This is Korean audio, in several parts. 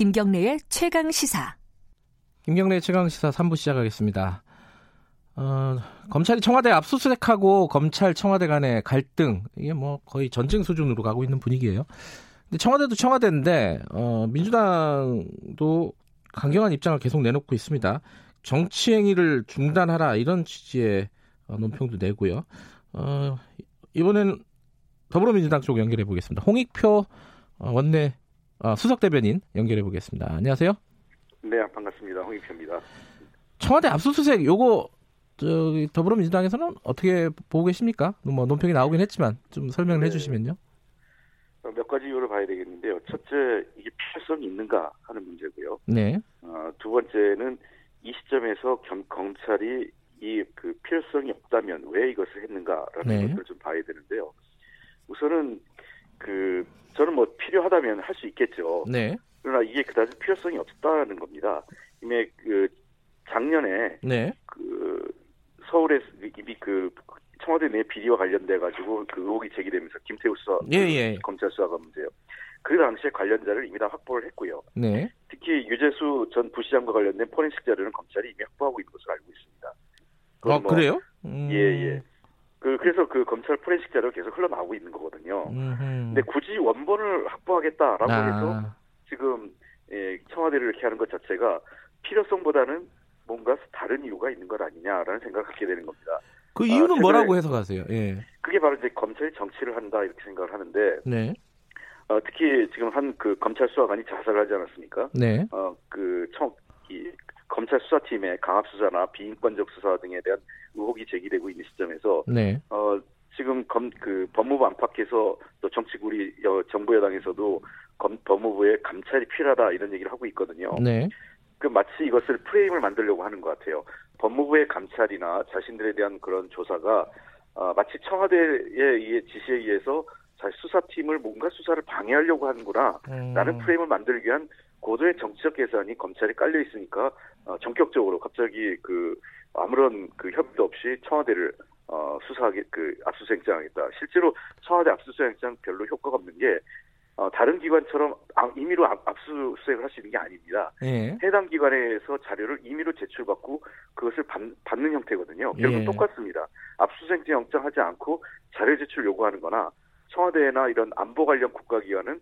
김경래의 최강 시사. 김경래 최강 시사 3부 시작하겠습니다. 어, 검찰이 청와대 압수수색하고 검찰 청와대 간의 갈등 이게 뭐 거의 전쟁 수준으로 가고 있는 분위기예요. 근데 청와대도 청와대인데 어, 민주당도 강경한 입장을 계속 내놓고 있습니다. 정치 행위를 중단하라 이런 취지의 어, 논평도 내고요. 어, 이번에는 더불어민주당 쪽 연결해 보겠습니다. 홍익표 어, 원내 어, 수석 대변인 연결해 보겠습니다. 안녕하세요. 네, 반갑습니다. 홍익표입니다. 청와대 압수수색 요거 저기 더불어민주당에서는 어떻게 보고 계십니까? 뭐 논평이 나오긴 했지만 좀 설명을 네. 해주시면요. 어, 몇 가지 이유를 봐야 되겠는데요. 첫째, 이게 필요성이 있는가 하는 문제고요. 네, 어, 두 번째는 이 시점에서 겸, 검찰이 이 그 필요성이 없다면 왜 이것을 했는가라는 네. 것을 좀 봐야 되는데요. 우선은 그 저는 뭐 필요하다면 할 수 있겠죠. 네, 그러나 이게 그다지 필요성이 없다는 겁니다. 이미 그 작년에 네, 그 서울에 이미 그 청와대 내 비리와 관련돼 가지고 그 의혹이 제기되면서 김태우 수사 예, 예. 검찰 수사가 문제요. 그 당시에 관련자를 이미 다 확보를 했고요. 네. 특히 유재수 전 부시장과 관련된 포렌식 자료는 검찰이 이미 확보하고 있는 것으로 알고 있습니다. 아 뭐- 그래요? 음, 예, 예. 그 그래서 그 검찰 포렌식 자료가 계속 흘러나오고 있는 거거든요. 음흠. 근데 굳이 원본을 확보하겠다라고 해서 아, 지금 예, 청와대를 이렇게 하는 것 자체가 필요성보다는 뭔가 다른 이유가 있는 것 아니냐라는 생각을 갖게 되는 겁니다. 그 이유는 최근에- 뭐라고 해석하세요? 예, 그게 바로 이제 검찰이 정치를 한다 이렇게 생각을 하는데 네, 어, 특히 지금 한 그 검찰 수사관이 자살을 하지 않았습니까? 네, 어, 그 청, 이 검찰 수사팀의 강압 수사나 비인권적 수사 등에 대한 의혹이 제기되고 있는 시점에서 네, 어, 지금 검, 그 법무부 안팎에서 또 정치구리 여, 정부 여당에서도 검, 법무부에 감찰이 필요하다 이런 얘기를 하고 있거든요. 네, 그 마치 이것을 프레임을 만들려고 하는 것 같아요. 법무부의 감찰이나 자신들에 대한 그런 조사가 어, 마치 청와대의 이 지시에 의해서 자 수사팀을 뭔가 수사를 방해하려고 하는구나 음, 라는 프레임을 만들기 위한 고도의 정치적 계산이 검찰에 깔려 있으니까 어, 전격적으로 갑자기 그 아무런 그 협의도 없이 청와대를 어, 수사하게 그 압수수색장하겠다. 실제로 청와대 압수수색장 별로 효과가 없는 게 어, 다른 기관처럼 아, 임의로 압, 압수수색을 할 수 있는 게 아닙니다. 예, 해당 기관에서 자료를 임의로 제출받고 그것을 받, 는 형태거든요. 결국 예. 똑같습니다. 압수수색 영장 하지 않고 자료 제출 요구하는 거나 청와대나 이런 안보 관련 국가기관은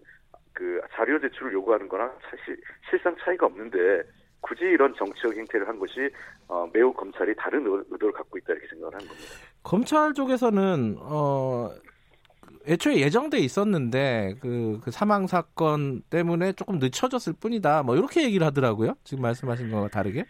그 자료 제출을 요구하는 거나 사실 실상 차이가 없는데 굳이 이런 정치적 행태를 한 것이 어, 매우 검찰이 다른 의- 의도를 갖고 있다 이렇게 생각을 하는 겁니다. 검찰 쪽에서는 어 애초에 예정돼 있었는데 그, 그 사망 사건 때문에 조금 늦춰졌을 뿐이다. 뭐 이렇게 얘기를 하더라고요. 지금 말씀하신 거와 다르게.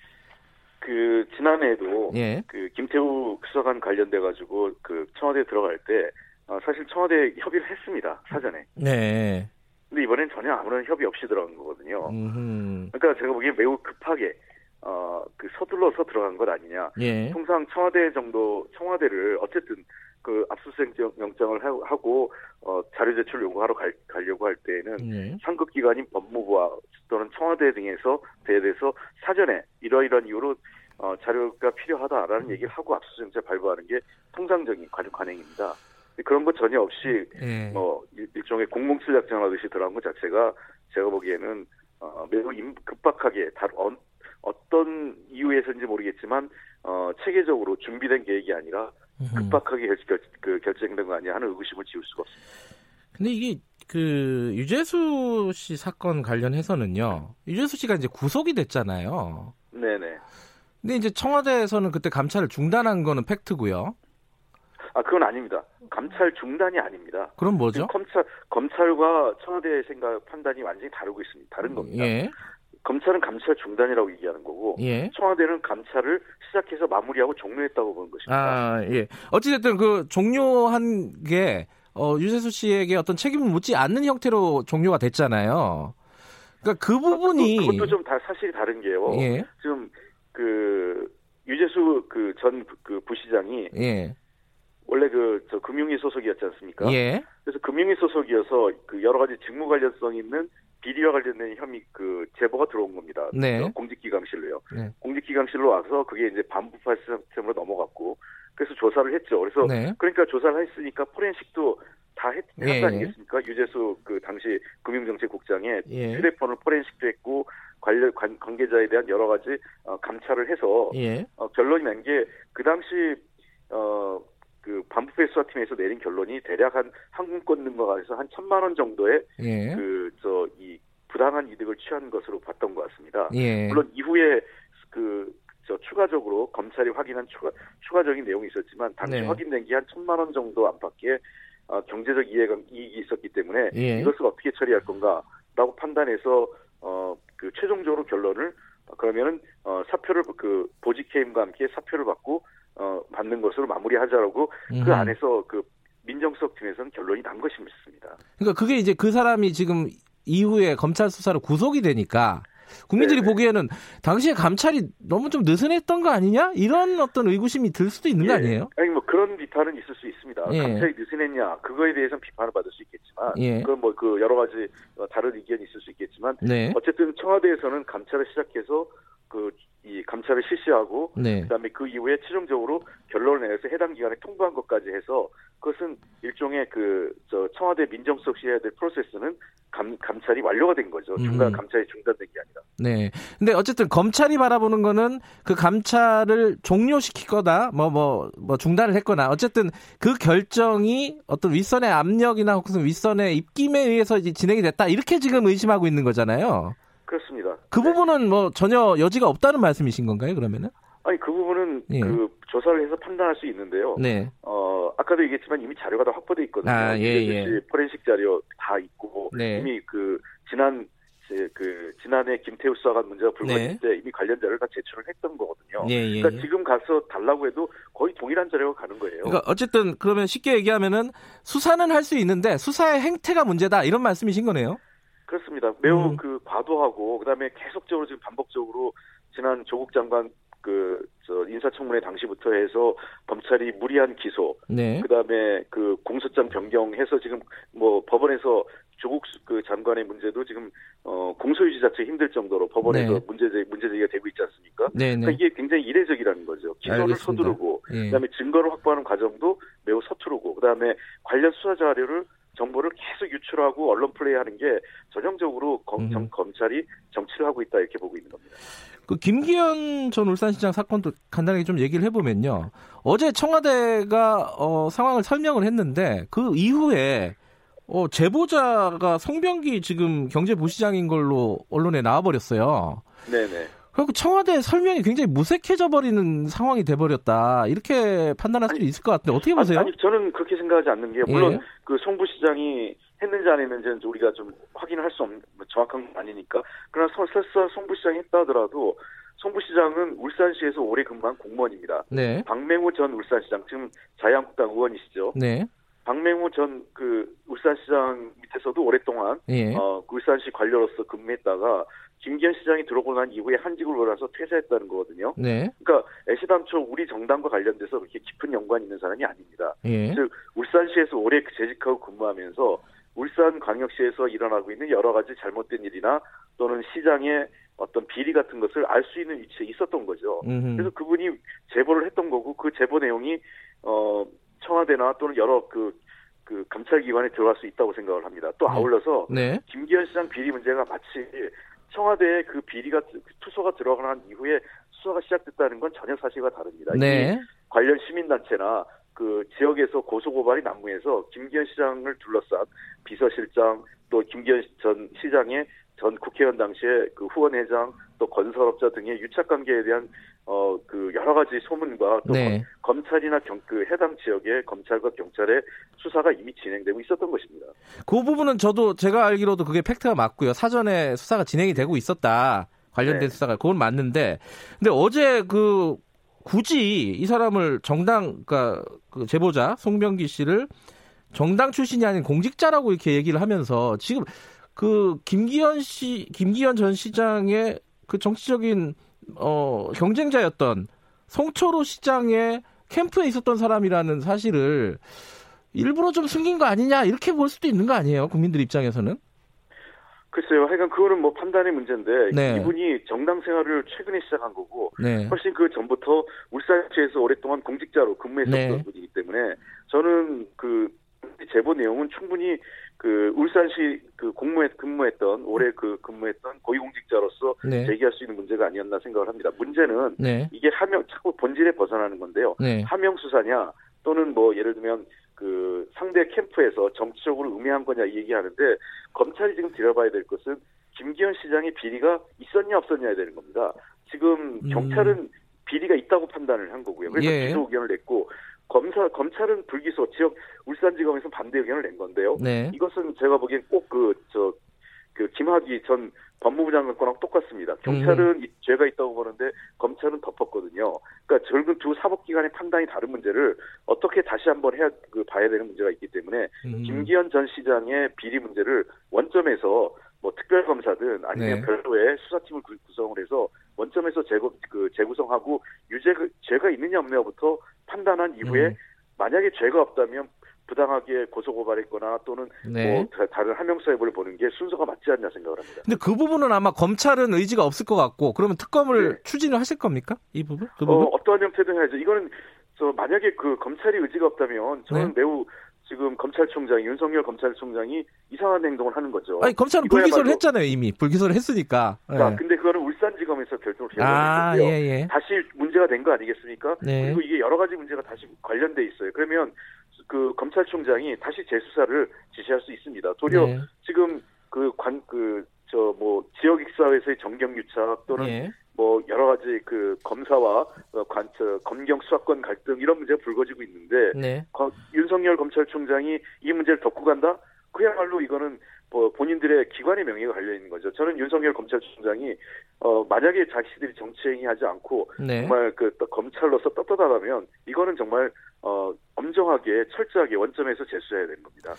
그 지난해에도 예. 그 김태우 수사관 관련돼 가지고 그 청와대 에 들어갈 때 어, 사실 청와대 협의를 했습니다 사전에. 네. 근데 이번엔 전혀 아무런 협의 없이 들어간 거거든요. 음. 그러니까 제가 보기엔 매우 급하게 어, 그 서둘러서 들어간 것 아니냐. 예. 통상 청와대 정도 청와대를 어쨌든 그 압수수색 영장을 하- 하고 어, 자료 제출 요구하러 갈, 가려고 할 때에는 예. 상급 기관인 법무부와 또는 청와대 등에서 대해서 사전에 이러이러한 이유로 어, 자료가 필요하다라는 얘기를 하고 압수수색자 발부하는 게 통상적인 관, 관행입니다. 그런 것 전혀 없이 예. 뭐 일- 일종의 공공칠 작전하듯이 들어간 것 자체가 제가 보기에는 어, 매우 임- 급박하게 다, 어, 어떤 이유에서인지 모르겠지만 어, 체계적으로 준비된 계획이 아니라 음. 급박하게 결, 결, 그 결정된 거 아니야 하는 의구심을 지울 수가 없습니다. 근데 이게 그 유재수 씨 사건 관련해서는요. 유재수 씨가 이제 구속이 됐잖아요. 네네. 근데 이제 청와대에서는 그때 감찰을 중단한 거는 팩트고요. 아 그건 아닙니다. 감찰 중단이 아닙니다. 그럼 뭐죠? 검찰 검찰과 청와대의 생각 판단이 완전히 다르고 있습니다. 다른 겁니다. 예. 검찰은 감찰 중단이라고 얘기하는 거고 예. 청와대는 감찰을 시작해서 마무리하고 종료했다고 보는 것입니다. 아, 예. 어찌됐든 그 종료한 게, 어, 유재수 씨에게 어떤 책임을 묻지 않는 형태로 종료가 됐잖아요. 그러니까 그 부분이. 그, 것도 좀 다 사실이 다른 게요. 예. 지금 그 유재수 그 전그 부시장이 예. 원래 그 저 금융위 소속이었지 않습니까? 예. 그래서 금융위 소속이어서 그 여러 가지 직무 관련성 있는 비리와 관련된 혐의 그 제보가 들어온 겁니다. 네. 어, 공직기강실로요. 네. 공직기강실로 와서 그게 이제 반부파 시스템으로 넘어갔고 그래서 조사를 했죠. 그래서 네. 그러니까 조사를 했으니까 포렌식도 다 했, 예. 한거 아니겠습니까? 유재수 그 당시 금융정책국장의 예. 휴대폰을 포렌식도 했고 관련 관, 관계자에 대한 여러 가지 어, 감찰을 해서 예. 어, 결론이 난 게 그 당시 어, 그 반부패 수사팀에서 내린 결론이 대략 한 항공권 등과해서 한 천만 원 정도의 예. 그저 이 부당한 이득을 취한 것으로 봤던 것 같습니다. 예. 물론 이후에 그 저 추가적으로 검찰이 확인한 추가 추가적인 내용이 있었지만 당시 네. 확인된 게 한 천만 원 정도 안팎의 어, 경제적 이해가 이익이 있었기 때문에 예. 이것을 어떻게 처리할 건가라고 판단해서 어 그 최종적으로 결론을 어, 그러면은 어 사표를 그 보직 해임과 함께 사표를 받고 어 받는 것으로 마무리하자라고 그 음흠. 안에서 그 민정수석 팀에서는 결론이 난 것입니다. 그러니까 그게 이제 그 사람이 지금 이후에 검찰 수사로 구속이 되니까 국민들이 네네. 보기에는 당시에 감찰이 너무 좀 느슨했던 거 아니냐 이런 어떤 의구심이 들 수도 있는 거 예. 아니에요? 아니 뭐 그런 비판은 있을 수 있습니다. 예. 감찰이 느슨했냐 그거에 대해서는 비판을 받을 수 있겠지만 예. 그건 뭐 그 여러 가지 어, 다른 의견이 있을 수 있겠지만 네, 어쨌든 청와대에서는 감찰을 시작해서 그 이 감찰을 실시하고 네, 그다음에 그 이후에 최종적으로 결론을 내서 해당 기관에 통보한 것까지 해서 그것은 일종의 그 저 청와대 민정수석실이 해야 될 프로세스는 감, 감찰이 완료가 된 거죠. 중간 음. 감찰이 중단된 게 아니라. 네. 근데 어쨌든 검찰이 바라보는 거는 그 감찰을 종료시키거나 뭐 뭐 뭐 중단을 했거나 어쨌든 그 결정이 어떤 윗선의 압력이나 혹은 윗선의 입김에 의해서 이제 진행이 됐다 이렇게 지금 의심하고 있는 거잖아요. 그렇습니다. 그 네. 부분은 뭐 전혀 여지가 없다는 말씀이신 건가요? 그러면은? 아니 그 부분은 예. 그 조사를 해서 판단할 수 있는데요. 네. 어 아까도 얘기했지만 이미 자료가 다 확보돼 있거든요. 아, 예, 예. 씨 포렌식 자료 다 있고 네. 이미 그 지난 제, 그 지난해 김태우 수사관 문제가 불거질 네. 때 이미 관련 자료를 다 제출을 했던 거거든요. 예, 예. 그러니까 지금 가서 달라고 해도 거의 동일한 자료가 가는 거예요. 그러니까 어쨌든 그러면 쉽게 얘기하면은 수사는 할 수 있는데 수사의 행태가 문제다 이런 말씀이신 거네요. 그렇습니다. 매우 음. 그 과도하고 그다음에 계속적으로 지금 반복적으로 지난 조국 장관 그 저 인사청문회 당시부터 해서 검찰이 무리한 기소, 네. 그다음에 그 공소장 변경해서 지금 뭐 법원에서 조국 수- 그 장관의 문제도 지금 어 공소유지 자체 힘들 정도로 법원에서 네. 문제제 문제제기가 되고 있지 않습니까? 네, 네. 그러니까 이게 굉장히 이례적이라는 거죠. 기소를 알겠습니다. 서두르고 예. 그다음에 증거를 확보하는 과정도 매우 서투르고 그다음에 관련 수사 자료를 정보를 계속 유출하고 언론 플레이하는 게 전형적으로 검, 음. 정- 검찰이 정치를 하고 있다 이렇게 보고 있는 겁니다. 그 김기현 전 울산시장 사건도 간단하게 좀 얘기를 해보면요. 어제 청와대가 어, 상황을 설명을 했는데 그 이후에 어, 제보자가 송병기 지금 경제부시장인 걸로 언론에 나와버렸어요. 네네. 그리고 청와대 설명이 굉장히 무색해져 버리는 상황이 돼 버렸다. 이렇게 판단할 수도 있을 것 같은데 어떻게 보세요? 아니, 아니, 저는 그렇게 생각하지 않는 게 물론 예. 그 송부 시장이 했는지 안 했는지는 우리가 좀 확인을 할수 없는 뭐 정확한 건 아니니까 그러나 설- 설사 송부 시장이 했다 하더라도 송부 시장은 울산시에서 오래 근무한 공무원입니다. 네, 박맹우 전 울산시장 지금 자유한국당 의원이시죠. 네, 박맹우 전그 울산시장 밑에서도 오랫동안 예, 어, 그 울산시 관료로서 근무했다가 김기현 시장이 들어오고 난 이후에 한직을 올라서 퇴사했다는 거거든요. 네, 그러니까 애시당초 우리 정당과 관련돼서 그렇게 깊은 연관이 있는 사람이 아닙니다. 예, 즉 울산시에서 오래 재직하고 근무하면서 울산광역시에서 일어나고 있는 여러 가지 잘못된 일이나 또는 시장의 어떤 비리 같은 것을 알 수 있는 위치에 있었던 거죠. 음흠. 그래서 그분이 제보를 했던 거고 그 제보 내용이 어 청와대나 또는 여러 그, 그 감찰기관에 들어갈 수 있다고 생각을 합니다. 또 네. 아울러서 네, 김기현 시장 비리 문제가 마치 청와대에 그 비리가 투소가 들어간 이후에 수사가 시작됐다는 건 전혀 사실과 다릅니다. 네, 관련 시민단체나 그 지역에서 고소고발이 난무해서 김기현 시장을 둘러싼 비서실장 또 김기현 전 시장의 전 국회의원 당시에 그 후원회장 또 건설업자 등의 유착 관계에 대한 어 그 여러 가지 소문과 또 네. 검, 찰이나 경, 그 해당 지역의 검찰과 경찰의 수사가 이미 진행되고 있었던 것입니다. 그 부분은 저도 제가 알기로도 그게 팩트가 맞고요. 사전에 수사가 진행이 되고 있었다. 관련된 네. 수사가 그건 맞는데 근데 어제 그 굳이 이 사람을 정당 그러니까 그 제보자 송병기 씨를 정당 출신이 아닌 공직자라고 이렇게 얘기를 하면서 지금 그 김기현 씨 김기현 전 시장의 그 정치적인 어 경쟁자였던 송철호 시장의 캠프에 있었던 사람이라는 사실을 일부러 좀 숨긴 거 아니냐 이렇게 볼 수도 있는 거 아니에요 국민들 입장에서는 글쎄요, 하여간 그거는 뭐 판단의 문제인데 네. 이분이 정당 생활을 최근에 시작한 거고 네 훨씬 그 전부터 울산시에서 오랫동안 공직자로 근무했었던 네. 분이기 때문에 저는 그 제보 내용은 충분히 그 울산시 그 공무에 근무했던 올해 그 근무했던 고위공직자로서 네. 제기할 수 있는 문제가 아니었나 생각을 합니다. 문제는 네. 이게 하명 자꾸 본질에 벗어나는 건데요. 네. 하명 수사냐 또는 뭐 예를 들면 그 상대 캠프에서 정치적으로 음해한 거냐 이 얘기하는데 검찰이 지금 들여봐야 될 것은 김기현 시장의 비리가 있었냐 없었냐야 되는 겁니다. 지금 음. 경찰은 비리가 있다고 판단을 한 거고요. 그래서 예. 기소 의견을 냈고 검사 검찰은 불기소 지역 울산지검에서 반대 의견을 낸 건데요. 네. 이것은 제가 보기엔 꼭 그 저그 김학의 전 법무부 장관 거랑 똑같습니다. 경찰은 이- 죄가 있다고 보는데 검찰은 덮었거든요. 그러니까 결국 두 사법기관의 판단이 다른 문제를 어떻게 다시 한번 해야 그 봐야 되는 문제가 있기 때문에 음. 김기현 전 시장의 비리 문제를 원점에서 뭐 특별검사든 아니면 네. 별도의 수사팀을 구- 구성을 해서 원점에서 재구, 그 재구성하고 유죄 죄가 있느냐 없느냐부터 판단한 이후에 음. 만약에 죄가 없다면 부당하게 고소고발했거나 또는 네. 뭐 다- 다른 하명수사해보를 보는 게 순서가 맞지 않냐 생각을 합니다. 근데 그 부분은 아마 검찰은 의지가 없을 것 같고 그러면 특검을 네. 추진을 하실 겁니까? 이 부분? 그 어, 부분? 어떠한 형태든 해야죠. 이거는 저 만약에 그 검찰이 의지가 없다면 저는 네. 매우 지금 검찰총장 윤석열 검찰총장이 이상한 행동을 하는 거죠. 아니 검찰은 불기소를 했잖아요 이미 불기소를 했으니까. 자, 예. 근데 그거는 울산지검에서 결정을 아 해야 되는데요. 예예. 다시 문제가 된 거 아니겠습니까? 네. 그리고 이게 여러 가지 문제가 다시 관련돼 있어요. 그러면 그 검찰총장이 다시 재수사를 지시할 수 있습니다. 도리어 네. 지금 그 관 그 저 뭐 지역 사회에서의 정경유착 또는 예. 뭐 여러 가지 그 검사와 어, 관, 저, 검경 수사권 갈등 이런 문제가 불거지고 있는데 네. 거- 윤석열 검찰총장이 이 문제를 덮고 간다? 그야말로 이거는 뭐 본인들의 기관의 명예가 걸려 있는 거죠. 저는 윤석열 검찰총장이 어 만약에 자기들이 정치행위하지 않고 네. 정말 그또 검찰로서 떳떳하다면 이거는 정말 어 엄정하게 철저하게 원점에서 제수해야 되는 겁니다.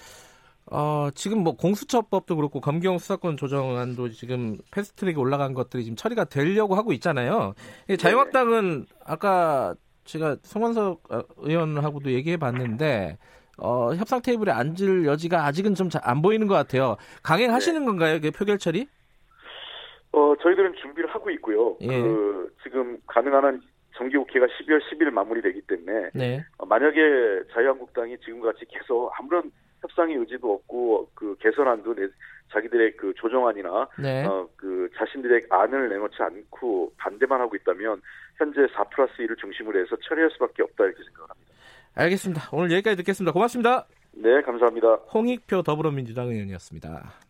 어, 지금 뭐 공수처법도 그렇고 검경 수사권 조정안도 지금 패스트트랙에 올라간 것들이 지금 처리가 되려고 하고 있잖아요. 이 자유한국당은 아까 제가 송원석 어, 의원하고도 얘기해 봤는데 어, 협상 테이블에 앉을 여지가 아직은 좀 안 보이는 것 같아요. 강행하시는 건가요? 이게 표결 처리? 어 저희들은 준비를 하고 있고요. 예. 그 지금 가능한 한 정기국회가 12월 10일 마무리되기 때문에 네. 어, 만약에 자유한국당이 지금같이 계속 아무런 협상의 의지도 없고 그 개선안도 내, 자기들의 그 조정안이나 네. 어, 그 자신들의 안을 내놓지 않고 반대만 하고 있다면 현재 4 플러스 1을 중심으로 해서 처리할 수밖에 없다 이렇게 생각을 합니다. 알겠습니다. 오늘 여기까지 듣겠습니다. 고맙습니다. 네, 감사합니다. 홍익표 더불어민주당 의원이었습니다.